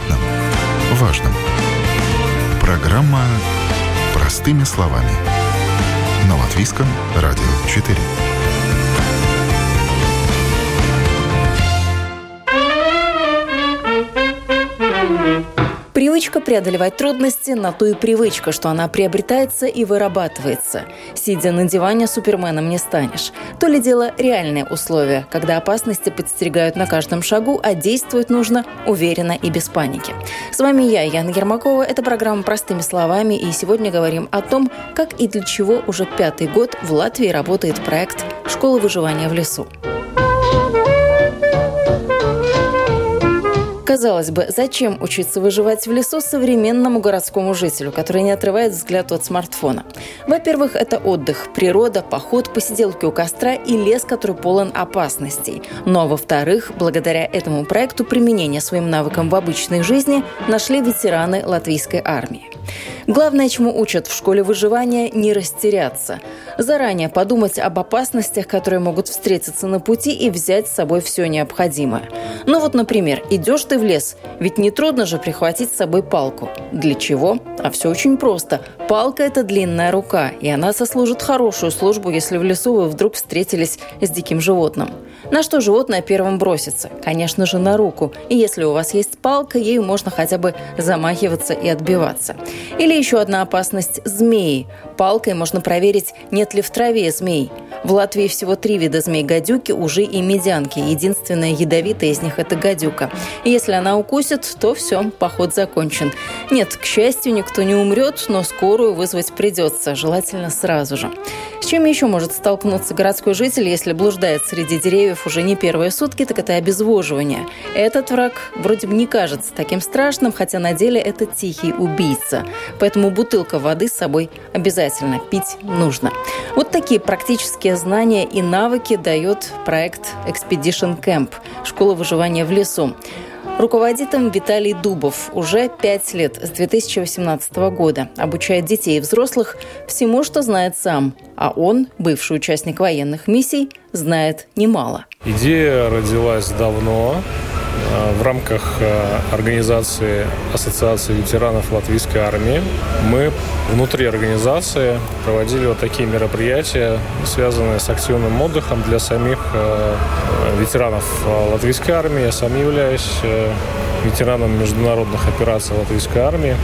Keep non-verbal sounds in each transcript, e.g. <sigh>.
понятном, важном. Программа «Простыми словами» на Латвийском радио 4. Привычка преодолевать трудности на то и привычка, что она приобретается и вырабатывается. Сидя на диване, суперменом не станешь. То ли дело реальные условия, когда опасности подстерегают на каждом шагу, а действовать нужно уверенно и без паники. С вами я, Яна Ермакова. Это программа «Простыми словами», и сегодня говорим о том, как и для чего уже пятый год в Латвии работает проект «Школа выживания в лесу». Казалось бы, зачем учиться выживать в лесу современному городскому жителю, который не отрывает взгляд от смартфона? Во-первых, это отдых, природа, поход, посиделки у костра и лес, который полон опасностей. Но, во-вторых, благодаря этому проекту применения своим навыкам в обычной жизни нашли ветераны латвийской армии. Главное, чему учат в школе выживания – не растеряться. Заранее подумать об опасностях, которые могут встретиться на пути и взять с собой все необходимое. Ну вот, например, идешь ты в лес, ведь не трудно же прихватить с собой палку. Для чего? А все очень просто. Палка – это длинная рука, и она сослужит хорошую службу, если в лесу вы вдруг встретились с диким животным. На что животное первым бросится? Конечно же, на руку. И если у вас есть палка, ею можно хотя бы замахиваться и отбиваться. Или еще одна опасность – змеи. Палкой можно проверить, нет ли в траве змей. В Латвии всего три вида змей-гадюки, ужи и медянки. Единственная ядовитая из них – это гадюка. И если она укусит, то все, поход закончен. Нет, к счастью, никто не умрет, но скорую вызвать придется, желательно сразу же. С чем еще может столкнуться городской житель, если блуждает среди деревьев уже не первые сутки, так это обезвоживание. Этот враг вроде бы не кажется таким страшным, хотя на деле это тихий убийца. Поэтому бутылка воды с собой обязательно пить нужно. Вот такие практические знания и навыки дает проект Expedition Camp – школа выживания в лесу. Руководит им Виталий Дубов уже пять лет, с 2018 года. Обучает детей и взрослых всему, что знает сам. А он, бывший участник военных миссий, знает немало. Идея родилась давно. Э, в рамках э, организации Ассоциации ветеранов Латвийской армии мы внутри организации проводили вот такие мероприятия, связанные с активным отдыхом для самих э, ветеранов Латвийской армии. Я сам являюсь ветераном международных операций Латвийской армии.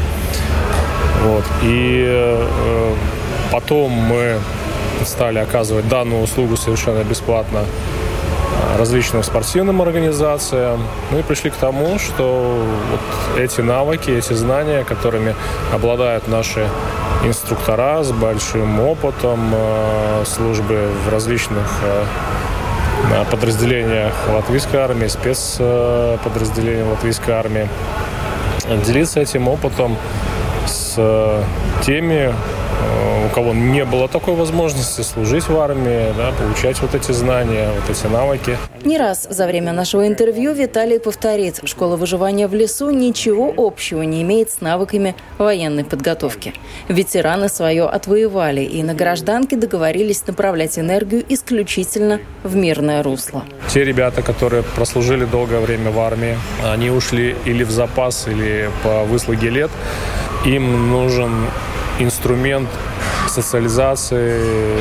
Вот. И потом мы стали оказывать данную услугу совершенно бесплатно различным спортивным организациям. Ну и пришли к тому, что вот эти навыки, эти знания, которыми обладают наши инструктора с большим опытом э, службы в различных э, подразделениях латвийской армии, спецподразделениях латвийской армии, делиться этим опытом с теми у кого не было такой возможности служить в армии, да, получать вот эти знания, вот эти навыки. Не раз за время нашего интервью Виталий повторит, школа выживания в лесу ничего общего не имеет с навыками военной подготовки. Ветераны свое отвоевали и на гражданке договорились направлять энергию исключительно в мирное русло. Те ребята, которые прослужили долгое время в армии, они ушли или в запас, или по выслуге лет, им нужен инструмент социализации,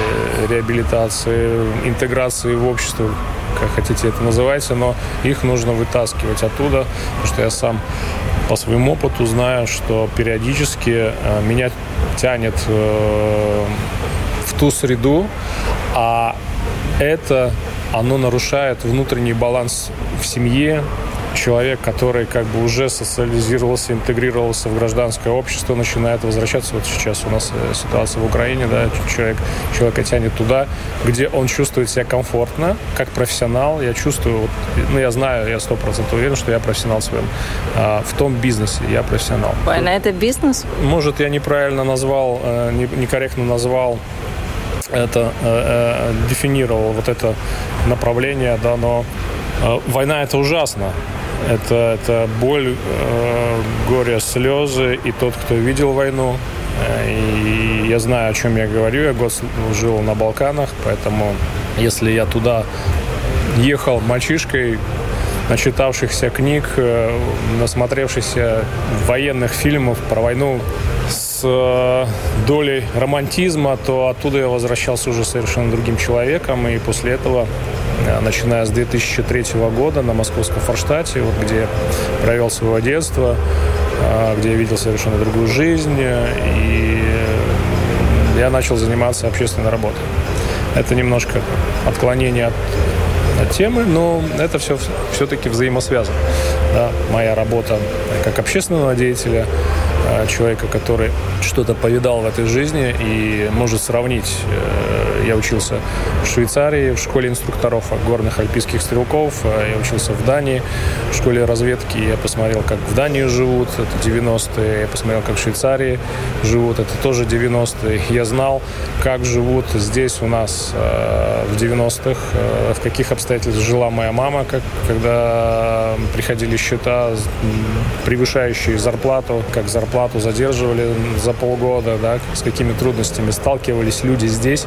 реабилитации, интеграции в общество, как хотите это называйте, но их нужно вытаскивать оттуда, потому что я сам по своему опыту знаю, что периодически э, меня тянет э, в ту среду, а это оно нарушает внутренний баланс в семье, человек, который как бы уже социализировался, интегрировался в гражданское общество, начинает возвращаться. Вот сейчас у нас э, ситуация в Украине, да, человек, человека тянет туда, где он чувствует себя комфортно, как профессионал. Я чувствую, вот, ну, я знаю, я сто процентов уверен, что я профессионал в своем, а, в том бизнесе, я профессионал. Война – это бизнес? Может, я неправильно назвал, э, некорректно назвал это, э, дефинировал вот это направление, да, но война это ужасно. Это, это боль, э, горе, слезы. И тот, кто видел войну, э, и я знаю, о чем я говорю. Я год жил на Балканах, поэтому если я туда ехал мальчишкой, начитавшихся книг, насмотревшихся военных фильмов про войну с долей романтизма, то оттуда я возвращался уже совершенно другим человеком. И после этого, начиная с 2003 года на московском Форштате, вот где провел свое детство, где я видел совершенно другую жизнь, и я начал заниматься общественной работой. Это немножко отклонение от, от темы, но это все все-таки взаимосвязано. Да, моя работа как общественного деятеля – Э, человека, который что-то повидал в этой жизни и может сравнить. Э, я учился в Швейцарии в школе инструкторов горных альпийских стрелков, э, я учился в Дании в школе разведки, я посмотрел, как в Дании живут, это 90-е, я посмотрел, как в Швейцарии живут, это тоже 90-е. Я знал, как живут здесь у нас в 90-х, в каких обстоятельствах жила моя мама, как, когда приходили счета, превышающие зарплату, как зарплата зарплату задерживали за полгода, да, с какими трудностями сталкивались люди здесь,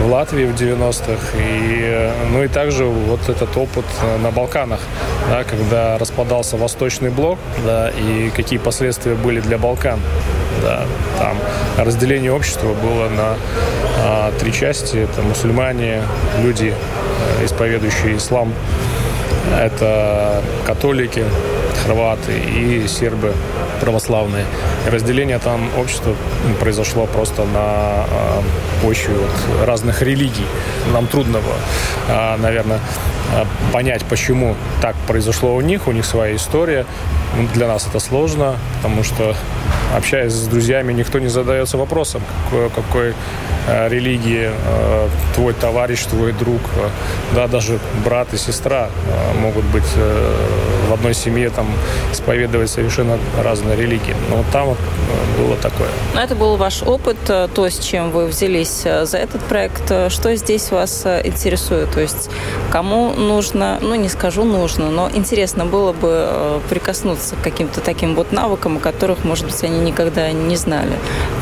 в Латвии в 90-х. И, ну и также вот этот опыт на Балканах, да, когда распадался Восточный блок, да, и какие последствия были для Балкан. Да, там разделение общества было на а, три части. Это мусульмане, люди, э, исповедующие ислам, это католики, хорваты и сербы православные. разделение там общества произошло просто на а, почве вот разных религий. Нам трудно, а, наверное, а, понять, почему так произошло у них, у них своя история. Для нас это сложно, потому что общаясь с друзьями, никто не задается вопросом, какой, какой религии э, твой товарищ, твой друг, э, да, даже брат и сестра э, могут быть э, в одной семье там исповедовать совершенно разные религии. Но вот там вот э, было такое. Но это был ваш опыт, э, то, с чем вы взялись э, за этот проект. Что здесь вас интересует? То есть кому нужно, ну не скажу нужно, но интересно было бы прикоснуться к каким-то таким вот навыкам, о которых, может быть, они никогда не знали.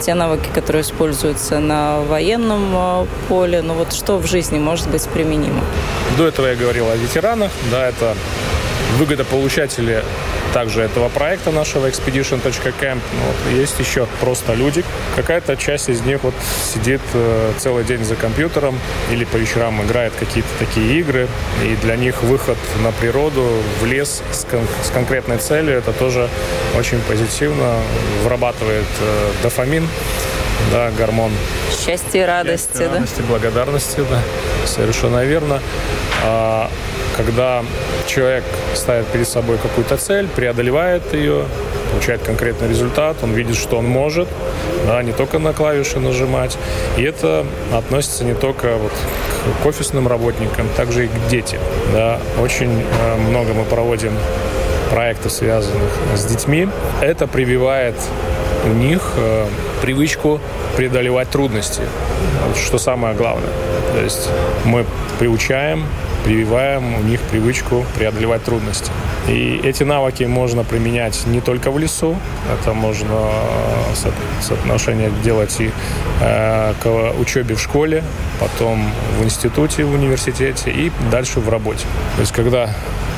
Те навыки, которые используются на военном поле, но вот что в жизни может быть применимо? До этого я говорил о ветеранах, да, это выгодополучатели также этого проекта нашего expedition.camp. Ну, вот, есть еще просто люди. Какая-то часть из них вот сидит э, целый день за компьютером или по вечерам играет какие-то такие игры. И для них выход на природу, в лес с, кон- с конкретной целью, это тоже очень позитивно вырабатывает э, дофамин да, гормон счастья и радости, Счастья, да? радости, благодарности, да, совершенно верно. А, когда человек ставит перед собой какую-то цель, преодолевает ее, получает конкретный результат, он видит, что он может, да, не только на клавиши нажимать. И это относится не только вот к офисным работникам, также и к детям. Да. Очень э, много мы проводим проектов, связанных с детьми. Это прививает у них э, привычку преодолевать трудности, что самое главное. То есть мы приучаем прививаем у них привычку преодолевать трудности. И эти навыки можно применять не только в лесу, это можно э, соотношение делать и э, к учебе в школе, потом в институте, в университете и дальше в работе. То есть когда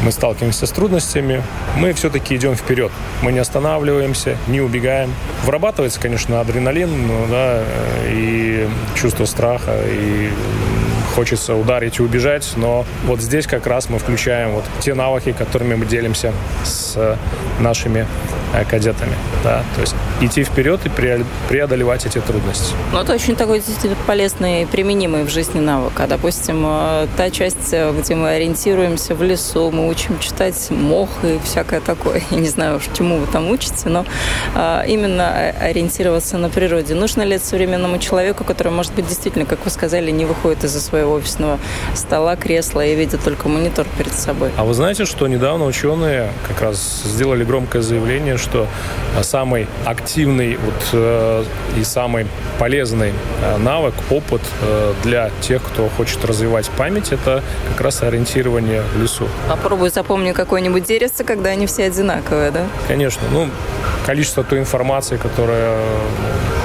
мы сталкиваемся с трудностями, мы все-таки идем вперед. Мы не останавливаемся, не убегаем. Вырабатывается, конечно, адреналин ну, да, и чувство страха, и хочется ударить и убежать, но вот здесь как раз мы включаем вот те навыки, которыми мы делимся с нашими кадетами. Да? То есть идти вперед и преодолевать эти трудности. Ну, это очень такой действительно полезный и применимый в жизни навык. А, допустим, э, та часть, э, где мы ориентируемся в лесу, мы учим читать мох и всякое такое. <laughs> Я не знаю уж, чему вы там учите, но именно ориентироваться на природе. Нужно ли это современному человеку, который, может быть, действительно, как вы сказали, не выходит из-за своего офисного стола, кресла и видят только монитор перед собой. А вы знаете, что недавно ученые как раз сделали громкое заявление, что самый активный вот, э, и самый полезный э, навык, опыт э, для тех, кто хочет развивать память, это как раз ориентирование в лесу. Попробуй запомни какое-нибудь деревце, когда они все одинаковые, да? Конечно. Ну, количество той информации, которая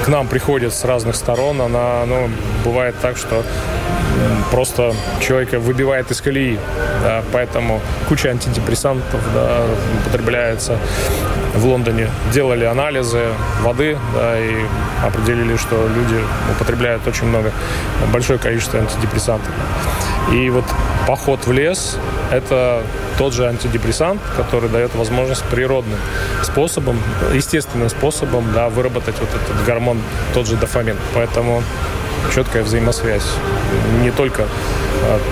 к нам приходит с разных сторон, она, ну, бывает так, что просто человека выбивает из колеи. Да, поэтому куча антидепрессантов да, употребляется в Лондоне. Делали анализы воды да, и определили, что люди употребляют очень много, большое количество антидепрессантов. И вот поход в лес – это тот же антидепрессант, который дает возможность природным способом, естественным способом да, выработать вот этот гормон, тот же дофамин. Поэтому четкая взаимосвязь. Не только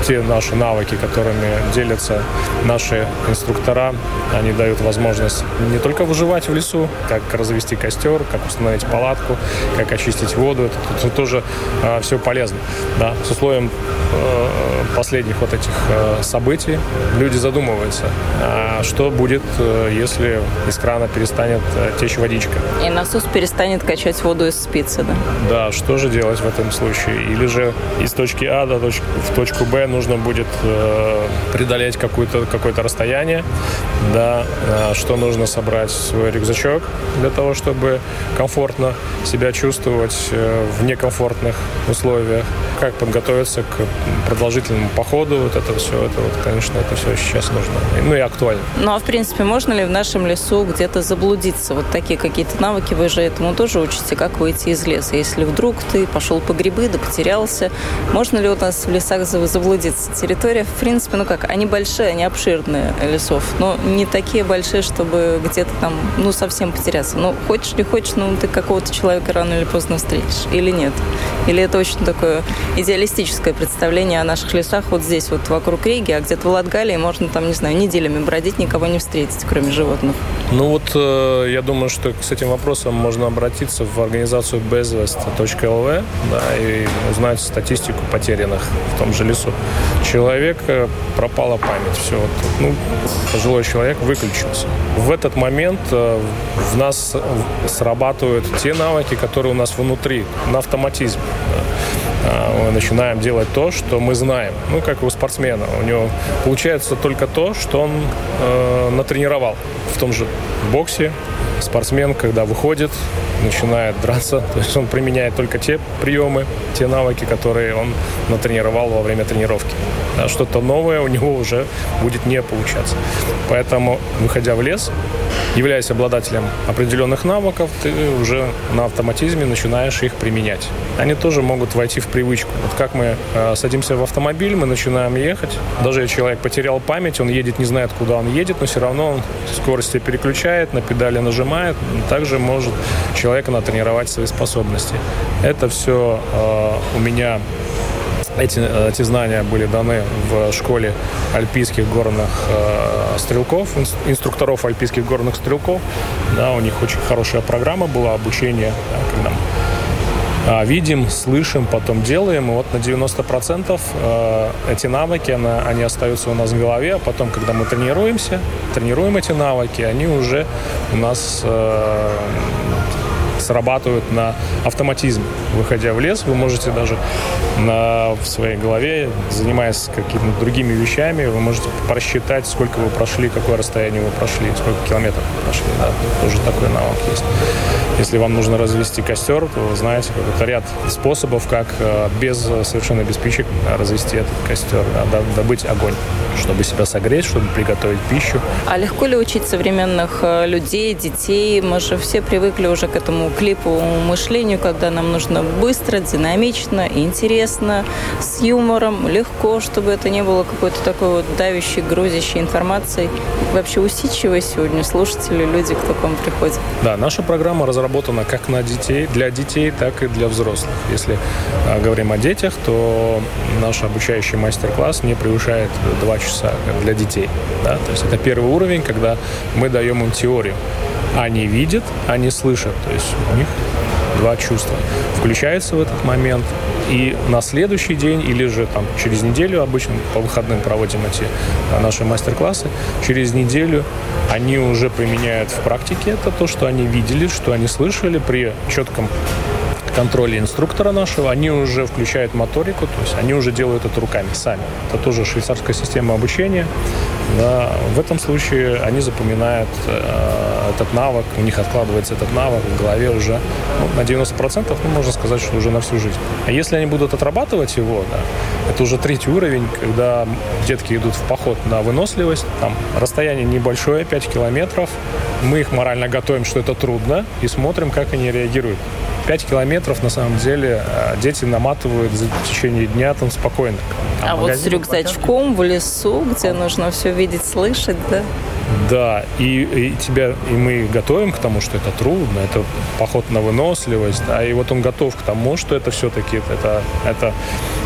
те наши навыки, которыми делятся наши инструктора, они дают возможность не только выживать в лесу, как развести костер, как установить палатку, как очистить воду. Это, это тоже а, все полезно. Да. С условием э, последних вот этих э, событий люди задумываются, а что будет, э, если из крана перестанет э, течь водичка. И насос перестанет качать воду из спицы, да? Да, что же делать в этом случае? Или же из точки А до точки, в точку Б нужно будет э, преодолеть какое-то какое расстояние, да, э, что нужно собрать свой рюкзачок для того, чтобы комфортно себя чувствовать э, в некомфортных условиях, как подготовиться к продолжительному походу, вот это все, это вот, конечно, это все сейчас нужно, ну и актуально. Ну а в принципе, можно ли в нашем лесу где-то заблудиться? Вот такие какие-то навыки вы же этому тоже учите, как выйти из леса. Если вдруг ты пошел по грибы, да потерялся, можно ли у нас в лесах заблудиться? Территория, в принципе, ну как, они большие, они обширные лесов, но не такие большие, чтобы где-то там, ну, совсем потеряться. Ну, хочешь не хочешь, ну, ты какого-то человека рано или поздно встретишь, или нет? Или это очень такое идеалистическое представление о наших лесах вот здесь, вот вокруг Риги, а где-то в Латгалии можно там, не знаю, неделями бродить, никого не встретить, кроме животных. Ну вот э, я думаю, что с этим вопросом можно обратиться в организацию bezvest.lv да, и узнать статистику потерянных в том же лесу. Человек э, пропала память, все. Вот, ну, пожилой человек выключился. В этот момент э, в нас срабатывают те навыки, которые у нас внутри, на автоматизме. А, мы начинаем делать то, что мы знаем. Ну, как у спортсмена. У него получается только то, что он э, натренировал. В том же боксе спортсмен, когда выходит, начинает драться, <laughs> то есть он применяет только те приемы, те навыки, которые он натренировал во время тренировки. Да, что-то новое у него уже будет не получаться. Поэтому, выходя в лес, являясь обладателем определенных навыков, ты уже на автоматизме начинаешь их применять. Они тоже могут войти в привычку. Вот как мы э, садимся в автомобиль, мы начинаем ехать. Даже человек потерял память, он едет, не знает, куда он едет, но все равно он скорости переключает, на педали нажимает. Также может человека натренировать свои способности. Это все э, у меня эти, эти знания были даны в школе альпийских горных э, стрелков, инструкторов альпийских горных стрелков. Да, у них очень хорошая программа была обучение, мы э, видим, слышим, потом делаем. И вот на 90% э, эти навыки, она, они остаются у нас в голове, а потом, когда мы тренируемся, тренируем эти навыки, они уже у нас э, срабатывают на автоматизме. Выходя в лес, вы можете даже на, в своей голове, занимаясь какими-то другими вещами, вы можете просчитать, сколько вы прошли, какое расстояние вы прошли, сколько километров вы прошли. Да? Тоже такой навык есть. Если вам нужно развести костер, то вы знаете какой-то ряд способов, как э, без совершенно без спичек развести этот костер, да, добыть огонь, чтобы себя согреть, чтобы приготовить пищу. А легко ли учить современных э, людей, детей? Мы же все привыкли уже к этому клиповому мышлению, когда нам нужно быстро, динамично, интересно, с юмором, легко, чтобы это не было какой-то такой вот давящей, грузящей информацией. Вообще усидчивые сегодня слушатели, люди, к вам приходит. Да, наша программа разработана как на детей, для детей, так и для взрослых. Если а, говорим о детях, то наш обучающий мастер-класс не превышает 2 часа для детей. Да? То есть это первый уровень, когда мы даем им теорию. Они видят, они слышат. То есть у них два чувства включаются в этот момент. И на следующий день или же там через неделю, обычно по выходным проводим эти а, наши мастер-классы, через неделю они уже применяют в практике это то, что они видели, что они слышали при четком контроле инструктора нашего, они уже включают моторику, то есть они уже делают это руками сами. Это тоже швейцарская система обучения. Да, в этом случае они запоминают э, этот навык, у них откладывается этот навык в голове уже ну, на 90%, ну, можно сказать, что уже на всю жизнь. А если они будут отрабатывать его, да, это уже третий уровень, когда детки идут в поход на выносливость, там расстояние небольшое, 5 километров, мы их морально готовим, что это трудно, и смотрим, как они реагируют. 5 километров, на самом деле, э, дети наматывают за течение дня там спокойно. А, а вот с рюкзачком в лесу, где нужно все видеть, слышать, да? Да, и, и тебя, и мы готовим к тому, что это трудно, это поход на выносливость, да, и вот он готов к тому, что это все-таки это, это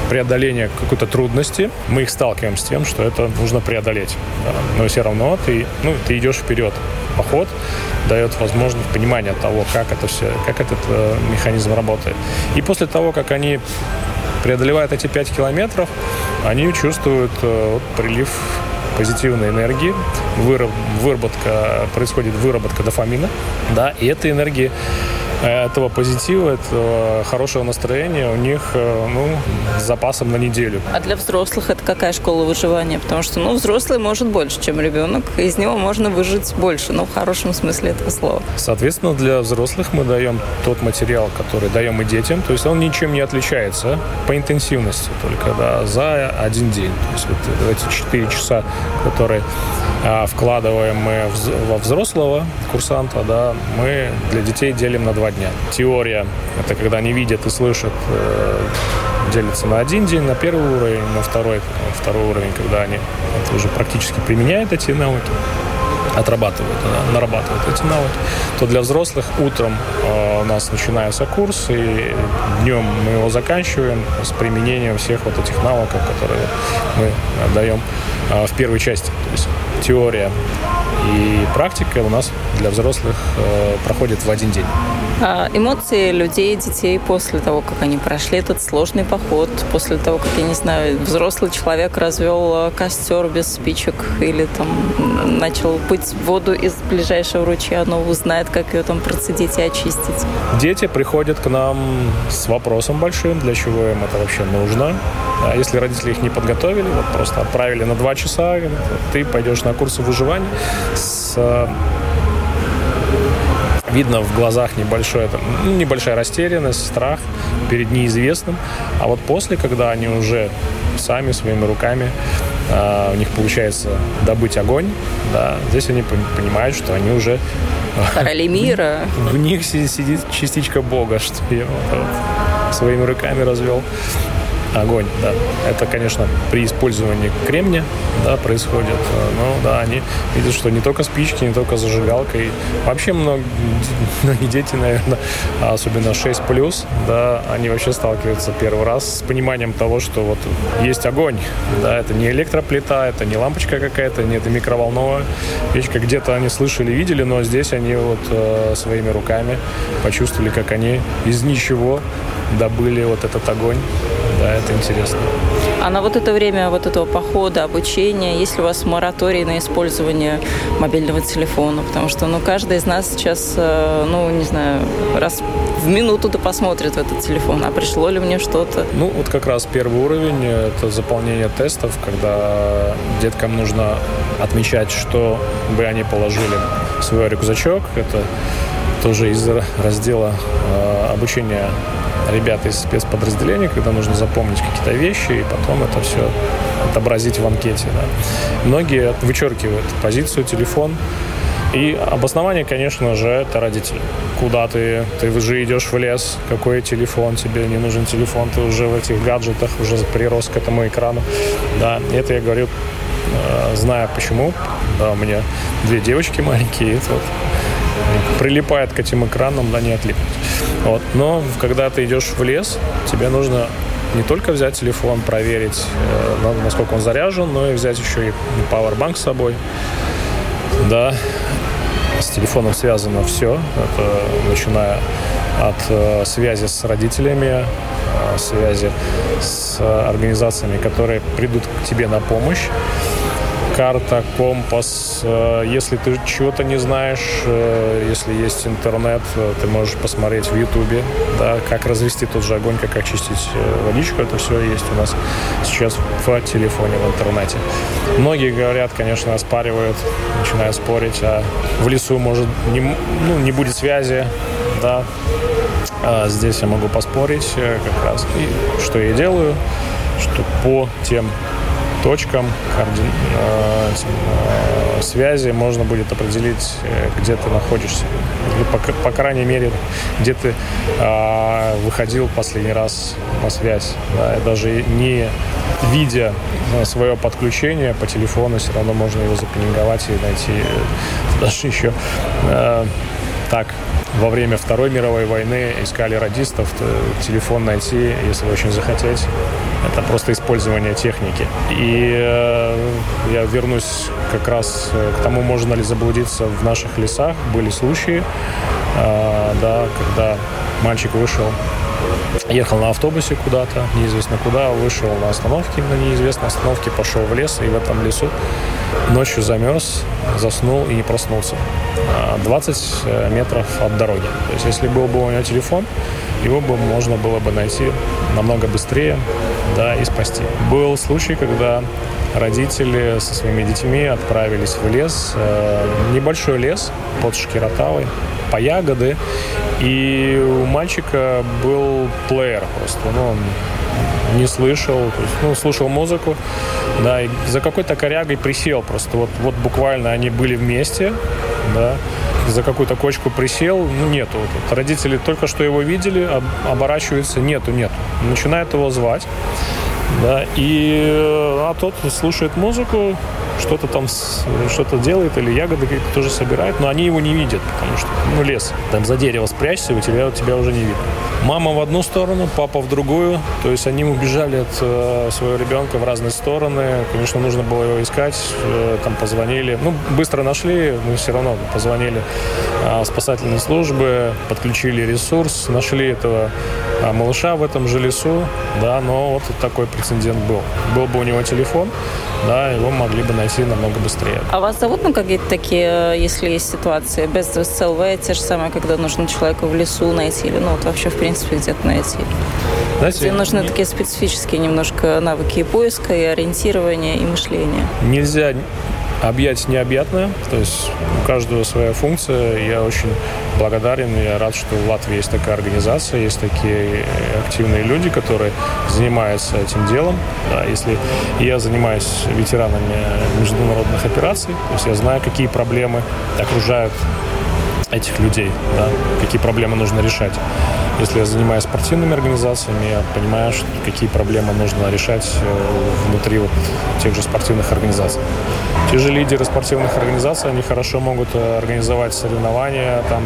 преодоление какой-то трудности. Мы их сталкиваем с тем, что это нужно преодолеть. Да. Но все равно ты, ну, ты идешь вперед. Поход дает возможность понимания того, как это все, как этот э, механизм работает. И после того, как они преодолевают эти 5 километров, они чувствуют э, вот, прилив позитивной энергии, выработка, происходит выработка дофамина, да, и этой энергии этого позитива, этого хорошего настроения у них э, ну, с запасом на неделю. А для взрослых это какая школа выживания? Потому что ну, взрослый может больше, чем ребенок. Из него можно выжить больше, но в хорошем смысле этого слова. Соответственно, для взрослых мы даем тот материал, который даем и детям. То есть он ничем не отличается по интенсивности только да, за один день. То есть вот эти 4 часа, которые а, вкладываем мы во взрослого курсанта, да, мы для детей делим на два дня. Теория – это когда они видят и слышат, э, делится на один день, на первый уровень, на второй, второй уровень, когда они это уже практически применяют эти навыки отрабатывают, да, нарабатывают эти навыки, то для взрослых утром э, у нас начинается курс, и днем мы его заканчиваем с применением всех вот этих навыков, которые мы даем э, в первой части. То есть теория и практика у нас для взрослых э, проходит в один день. А эмоции людей, детей после того, как они прошли этот сложный поход, после того, как, я не знаю, взрослый человек развел э, костер без спичек или там начал пыть воду из ближайшего ручья, но узнает, как ее там процедить и очистить. Дети приходят к нам с вопросом большим, для чего им это вообще нужно. А если родители их не подготовили, вот просто отправили на два часа, ты пойдешь на курсы выживания с э, видно в глазах небольшое, ну, небольшая растерянность, страх перед неизвестным. А вот после, когда они уже сами своими руками Uh, у них получается добыть огонь, да, здесь они понимают, что они уже короли мира. В, них сидит частичка Бога, что я вот, своими руками развел огонь, да. Это, конечно, при использовании кремния, да, происходит. Но, да, они видят, что не только спички, не только зажигалка. И вообще многие, многие дети, наверное, особенно 6+, да, они вообще сталкиваются первый раз с пониманием того, что вот есть огонь, да, это не электроплита, это не лампочка какая-то, не это микроволновая печка. Где-то они слышали, видели, но здесь они вот э, своими руками почувствовали, как они из ничего добыли вот этот огонь да, это интересно. А на вот это время вот этого похода, обучения, есть ли у вас мораторий на использование мобильного телефона? Потому что, ну, каждый из нас сейчас, э, ну, не знаю, раз в минуту-то посмотрит в этот телефон, а пришло ли мне что-то? Ну, вот как раз первый уровень – это заполнение тестов, когда деткам нужно отмечать, что бы они положили в свой рюкзачок. Это тоже из раздела э, обучения ребят из спецподразделений, когда нужно запомнить какие-то вещи и потом это все отобразить в анкете. Да. Многие вычеркивают позицию, телефон. И обоснование, конечно же, это родители. Куда ты? Ты уже идешь в лес. Какой телефон? Тебе не нужен телефон. Ты уже в этих гаджетах уже прирос к этому экрану. Да, это я говорю, э, зная почему. Да, у меня две девочки маленькие. Это вот прилипает к этим экранам, да, не отлипнуть. Вот. Но когда ты идешь в лес, тебе нужно не только взять телефон, проверить, э, насколько он заряжен, но и взять еще и пауэрбанк с собой. Да, с телефоном связано все. Это начиная от э, связи с родителями, э, связи с организациями, которые придут к тебе на помощь, карта, компас. Э, если ты чего-то не знаешь, э, если есть интернет, э, ты можешь посмотреть в Ютубе, да, как развести тот же огонь, как очистить водичку. Это все есть у нас сейчас в телефоне, в интернете. Многие говорят, конечно, оспаривают, начинают спорить, а в лесу может не, ну, не будет связи, да. А здесь я могу поспорить как раз, и что я делаю, что по тем точкам координ... Э, э, связи можно будет определить, э, где ты находишься. Или, по, по крайней мере, где ты выходил последний раз на связь. Да, даже не видя свое подключение по телефону, все равно можно его запининговать и найти даже еще так во время Второй мировой войны искали радистов, телефон найти, если очень захотеть, это просто использование техники. И э, я вернусь как раз к тому, можно ли заблудиться в наших лесах. Были случаи, э, да, когда мальчик вышел ехал на автобусе куда-то, неизвестно куда, вышел на остановке, на неизвестной остановке, пошел в лес, и в этом лесу ночью замерз, заснул и не проснулся. 20 э, метров от дороги. То есть если был бы у него телефон, его бы можно было бы найти намного быстрее да, и спасти. Был случай, когда родители со своими детьми отправились в лес, э, небольшой лес под Шкиротавой, по ягоды, и у мальчика был плеер просто, ну, он не слышал, то есть, ну, слушал музыку, да, и за какой-то корягой присел просто, вот, вот буквально они были вместе, да, за какую-то кочку присел, ну, нету. Вот, родители только что его видели, оборачиваются, нету, нету. Начинает его звать, да, и, а тот слушает музыку, что-то там что-то делает или ягоды тоже собирает, но они его не видят, потому что, ну, лес. Там за дерево спрячься, у тебя, у тебя уже не видно. Мама в одну сторону, папа в другую. То есть они убежали от э, своего ребенка в разные стороны. Конечно, нужно было его искать. Э, там позвонили. Ну, быстро нашли, но все равно позвонили э, спасательные службы, подключили ресурс, нашли этого малыша в этом же лесу. Да, но вот такой прецедент был. Был бы у него телефон, да, его могли бы найти намного быстрее. А вас зовут на какие-то такие, если есть ситуации, без СЛВ, те же самые, когда нужно человека в лесу найти, или ну вот вообще, в принципе, где-то найти? Знаете, Где нужны не... такие специфические немножко навыки и поиска, и ориентирования, и мышления. Нельзя объять необъятное, то есть у каждого своя функция. Я очень благодарен, я рад, что в Латвии есть такая организация, есть такие активные люди, которые занимаются этим делом. Да, если я занимаюсь ветеранами международных операций, то есть я знаю, какие проблемы окружают этих людей, да, какие проблемы нужно решать. Если я занимаюсь спортивными организациями, я понимаю, что, какие проблемы нужно решать э, внутри вот тех же спортивных организаций. Те же лидеры спортивных организаций, они хорошо могут э, организовать соревнования, там,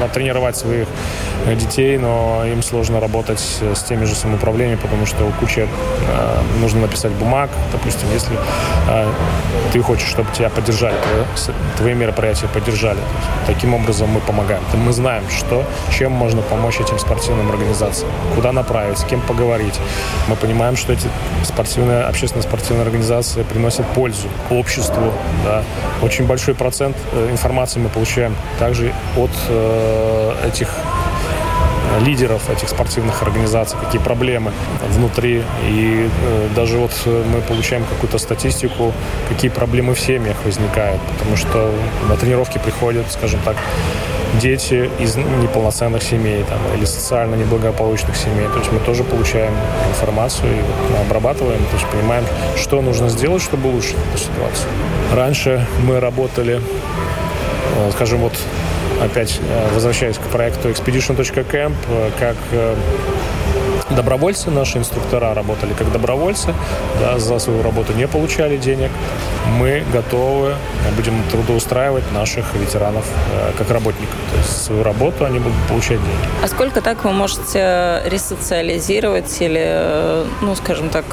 натренировать своих э, детей, но им сложно работать с теми же самоуправлениями, потому что куча э, нужно написать бумаг. Допустим, если э, ты хочешь, чтобы тебя поддержали, твои, твои мероприятия поддержали. Таким образом мы помогаем. Мы знаем, что, чем можно помочь этим спортивным организациям, куда направить, с кем поговорить. Мы понимаем, что эти спортивные, общественно-спортивные организации приносят пользу обществу. Да. Очень большой процент э, информации мы получаем также от э, этих лидеров этих спортивных организаций, какие проблемы внутри. И э, даже вот мы получаем какую-то статистику, какие проблемы в семьях возникают, потому что на тренировки приходят, скажем так, дети из неполноценных семей там, или социально неблагополучных семей. То есть мы тоже получаем информацию и вот, обрабатываем, то есть понимаем, что нужно сделать, чтобы улучшить эту ситуацию. Раньше мы работали, э, скажем, вот опять э, возвращаясь к проекту expedition.camp, э, как э, добровольцы, наши инструктора работали как добровольцы, да, за свою работу не получали денег. Мы готовы, будем трудоустраивать наших ветеранов как работников. То есть свою работу они будут получать деньги. А сколько так вы можете ресоциализировать или, ну, скажем так,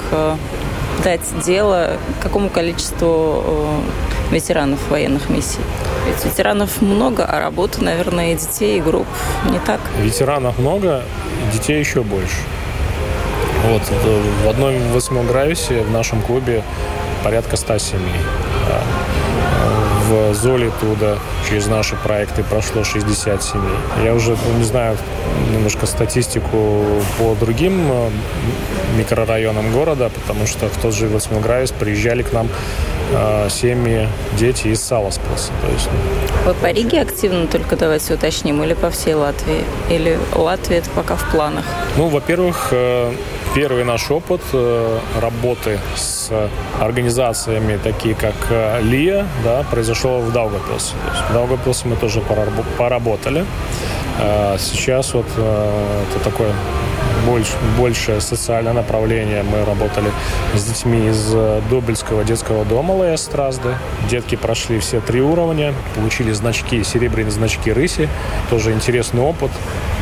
дать дело какому количеству ветеранов военных миссий? Ведь ветеранов много, а работы, наверное, и детей, и групп не так. Ветеранов много, детей еще больше. Вот, в одном восьмом градусе в нашем клубе порядка 100 семей. В Золе туда через наши проекты прошло 60 семей. Я уже ну, не знаю немножко статистику по другим э, микрорайонам города, потому что в тот же Вилсмилгравис приезжали к нам э, семьи, дети из Саласпилса. То есть... Вы по Риге активно только давайте уточним, или по всей Латвии? Или Латвия это пока в планах? Ну, во-первых, э, первый наш опыт работы с организациями, такие как э, ЛИА, да, произошел в Даугапилсе. В Даугапилсе мы тоже поработали. А сейчас вот это такое больше, большее социальное направление. Мы работали с детьми из Добельского детского дома Лея Стразды. Детки прошли все три уровня, получили значки, серебряные значки рыси. Тоже интересный опыт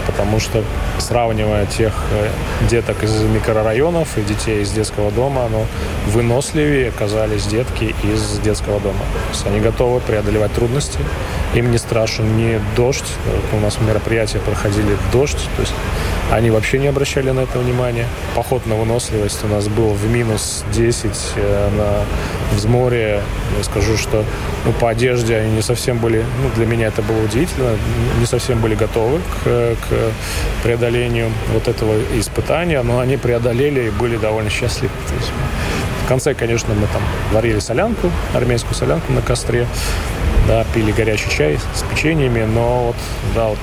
потому что сравнивая тех э, деток из микрорайонов и детей из детского дома, ну, выносливее оказались детки из детского дома. То есть они готовы преодолевать трудности, им не страшен ни дождь. У нас мероприятия проходили в дождь, то есть они вообще не обращали на это внимания. Поход на выносливость у нас был в минус 10 э, на взморье. Я скажу, что ну, по одежде они не совсем были, ну, для меня это было удивительно, не совсем были готовы к, к преодолению вот этого испытания, но они преодолели и были довольно счастливы. То есть, в конце, конечно, мы там варили солянку, армейскую солянку на костре, да, пили горячий чай с печеньями, но вот, да, вот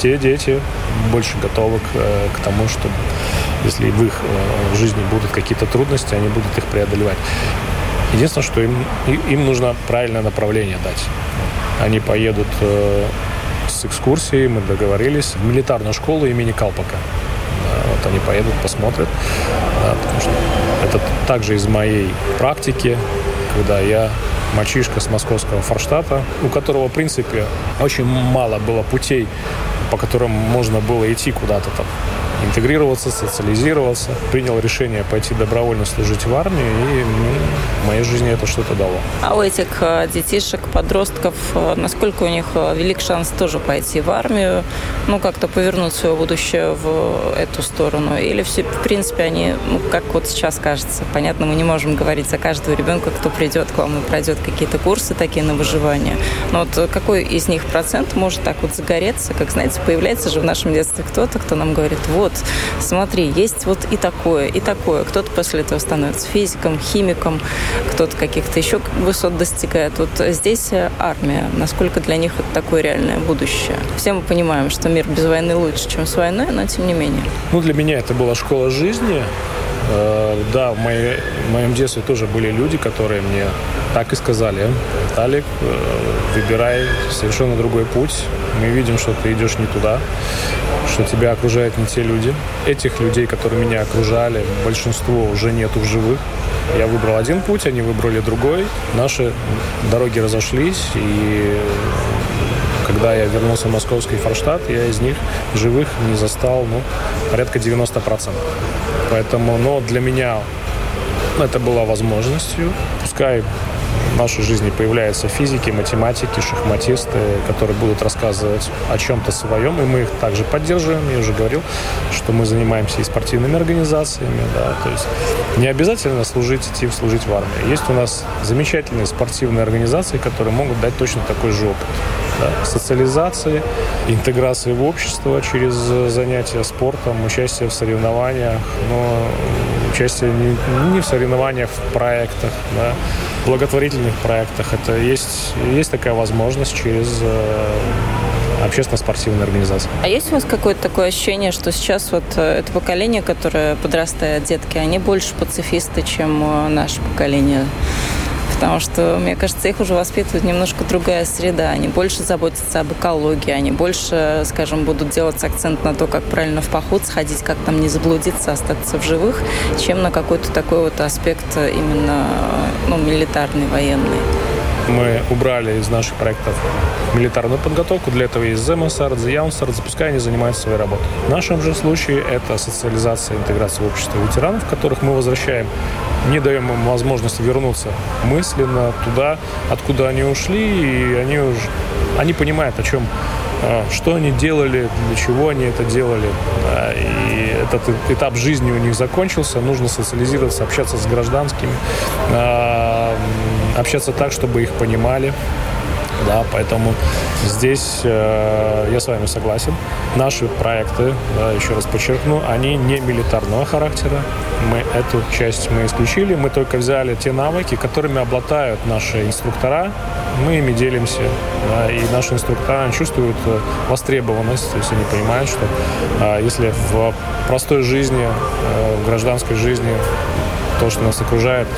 те дети больше готовы к, э, к тому, что если в их э, жизни будут какие-то трудности, они будут их преодолевать. Единственное, что им, им нужно правильное направление дать. Они поедут э, с экскурсией, мы договорились, в милитарную школу имени Калпака. Вот они поедут, посмотрят. Да, потому что это также из моей практики, когда я мальчишка с московского Форштата, у которого, в принципе, очень мало было путей, по которым можно было идти куда-то там интегрироваться, социализироваться. Принял решение пойти добровольно служить в армии, и ну, в моей жизни это что-то дало. А у этих э, детишек, подростков, э, насколько у них э, велик шанс тоже пойти в армию, ну, как-то повернуть свое будущее в эту сторону? Или все, в принципе, они, ну, как вот сейчас кажется, понятно, мы не можем говорить за каждого ребенка, кто придет к вам и пройдет какие-то курсы такие на выживание. Но вот какой из них процент может так вот загореться, как, знаете, появляется же в нашем детстве кто-то, кто нам говорит, вот, вот, смотри, есть вот и такое, и такое. Кто-то после этого становится физиком, химиком, кто-то каких-то еще высот достигает. Вот здесь армия. Насколько для них это такое реальное будущее? Все мы понимаем, что мир без войны лучше, чем с войной, но тем не менее. Ну, для меня это была школа жизни. Э, да, в, моей, в моем детстве тоже были люди, которые мне так и сказали. Талик, э, выбирай совершенно другой путь. Мы видим, что ты идешь не туда что тебя окружают не те люди. Этих людей, которые меня окружали, большинство уже нету в живых. Я выбрал один путь, они выбрали другой. Наши дороги разошлись, и когда я вернулся в московский Форштадт, я из них живых не застал, ну, порядка 90%. Поэтому, но для меня это была возможностью. Пускай в нашей жизни появляются физики, математики, шахматисты, которые будут рассказывать о чем-то своем, и мы их также поддерживаем. Я уже говорил, что мы занимаемся и спортивными организациями, да, то есть не обязательно служить, идти служить в армии. Есть у нас замечательные спортивные организации, которые могут дать точно такой же опыт. Да, социализации, интеграции в общество через занятия спортом, участие в соревнованиях, но участие не, не в соревнованиях, в проектах, да, благотворительных проектах. Это есть, есть такая возможность через э, общественно-спортивные организации. А есть у вас какое-то такое ощущение, что сейчас вот э, это поколение, которое подрастает, детки, они больше пацифисты, чем э, наше поколение? Потому что, мне кажется, их уже воспитывает немножко другая среда. Они больше заботятся об экологии, они больше, скажем, будут делать акцент на то, как правильно в поход сходить, как там не заблудиться, остаться в живых, чем на какой-то такой вот аспект именно ну, милитарный, военный мы убрали из наших проектов милитарную подготовку. Для этого есть ЗМСР, Яунсард, запускай, они занимаются своей работой. В нашем же случае это социализация, интеграция в общество ветеранов, которых мы возвращаем, не даем им возможность вернуться мысленно туда, откуда они ушли, и они уже они понимают, о чем а, что они делали, для чего они это делали. И этот этап жизни у них закончился, нужно социализироваться, общаться с гражданскими, а, общаться так, чтобы их понимали, да, поэтому здесь э, я с вами согласен. Наши проекты, да, еще раз подчеркну, они не милитарного характера. Мы эту часть мы исключили, мы только взяли те навыки, которыми обладают наши инструктора, мы ими делимся, да, и наши инструктора чувствуют э, востребованность, то есть они понимают, что э, если в простой жизни, э, в гражданской жизни то, что нас окружает,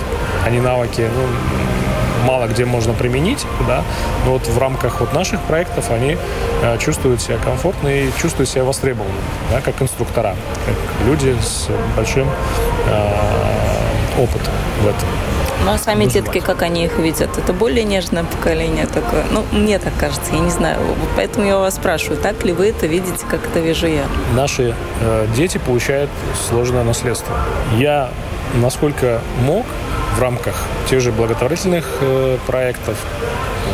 они навыки, ну, мало где можно применить, да, но вот в рамках вот наших проектов они э, чувствуют себя комфортно и чувствуют себя востребованными, да, как инструктора, как люди с большим э, опытом в этом. Ну а сами детки, как они их видят? Это более нежное поколение такое? Ну, мне так кажется, я не знаю. Поэтому я вас спрашиваю, так ли вы это видите, как это вижу я? Наши э, дети получают сложное наследство. Я, насколько мог, рамках тех же благотворительных э, проектов,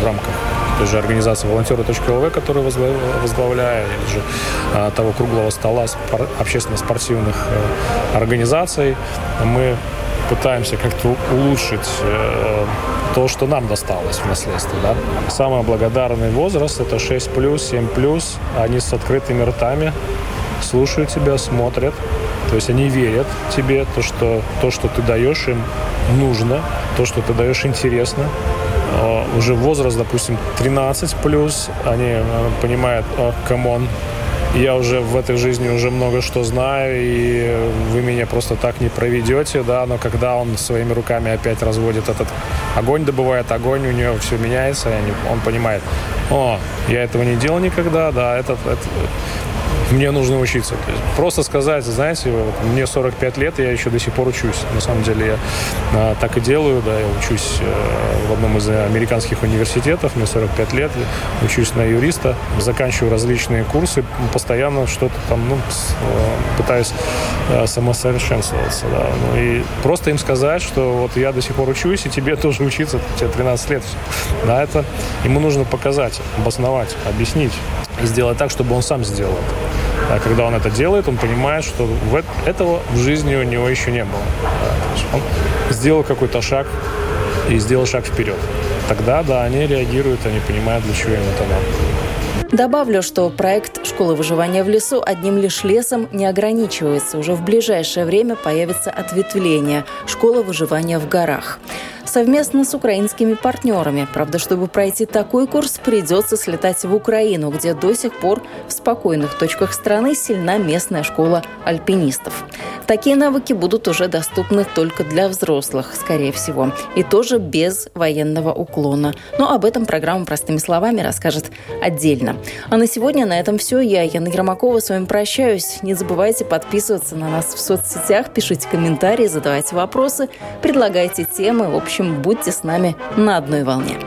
в рамках той же организации волонтеры.лв, которую возглавляю, или же а, того круглого стола общественно-спортивных э, организаций, мы пытаемся как-то улучшить э, то, что нам досталось в наследство. Да? Самый благодарный возраст – это 6+, 7+. Они с открытыми ртами слушают тебя, смотрят. То есть они верят тебе, то, что, то, что ты даешь им, нужно, то, что ты даешь, интересно. А, уже возраст, допустим, 13 плюс, они э, понимают, о, come on, я уже в этой жизни уже много что знаю, и вы меня просто так не проведете, да, но когда он своими руками опять разводит этот огонь, добывает огонь, у него все меняется, и он понимает, о, я этого не делал никогда, да, этот, это, мне нужно учиться. То есть просто сказать, знаете, вот, мне 45 лет, я еще до сих пор учусь. На самом деле я а, так и делаю, да, я учусь а, в одном из американских университетов, мне 45 лет, учусь на юриста, заканчиваю различные курсы, постоянно что-то там, ну, э, пытаюсь а, самосовершенствоваться, да. Ну, и просто им сказать, что вот я до сих пор учусь, и тебе <laughs> тоже учиться, тебе 13 лет. Да, это ему нужно показать, обосновать, объяснить и сделать так, чтобы он сам сделал это. А когда он это делает, он понимает, что в этого в жизни у него еще не было. Он сделал какой-то шаг и сделал шаг вперед. Тогда, да, они реагируют, они понимают, для чего им это надо. Добавлю, что проект «Школа выживания в лесу» одним лишь лесом не ограничивается. Уже в ближайшее время появится ответвление «Школа выживания в горах» совместно с украинскими партнерами. Правда, чтобы пройти такой курс, придется слетать в Украину, где до сих пор в спокойных точках страны сильна местная школа альпинистов. Такие навыки будут уже доступны только для взрослых, скорее всего, и тоже без военного уклона. Но об этом программа «Простыми словами» расскажет отдельно. А на сегодня на этом все. Я, Яна Ермакова, с вами прощаюсь. Не забывайте подписываться на нас в соцсетях, пишите комментарии, задавайте вопросы, предлагайте темы. В общем, будьте с нами на одной волне.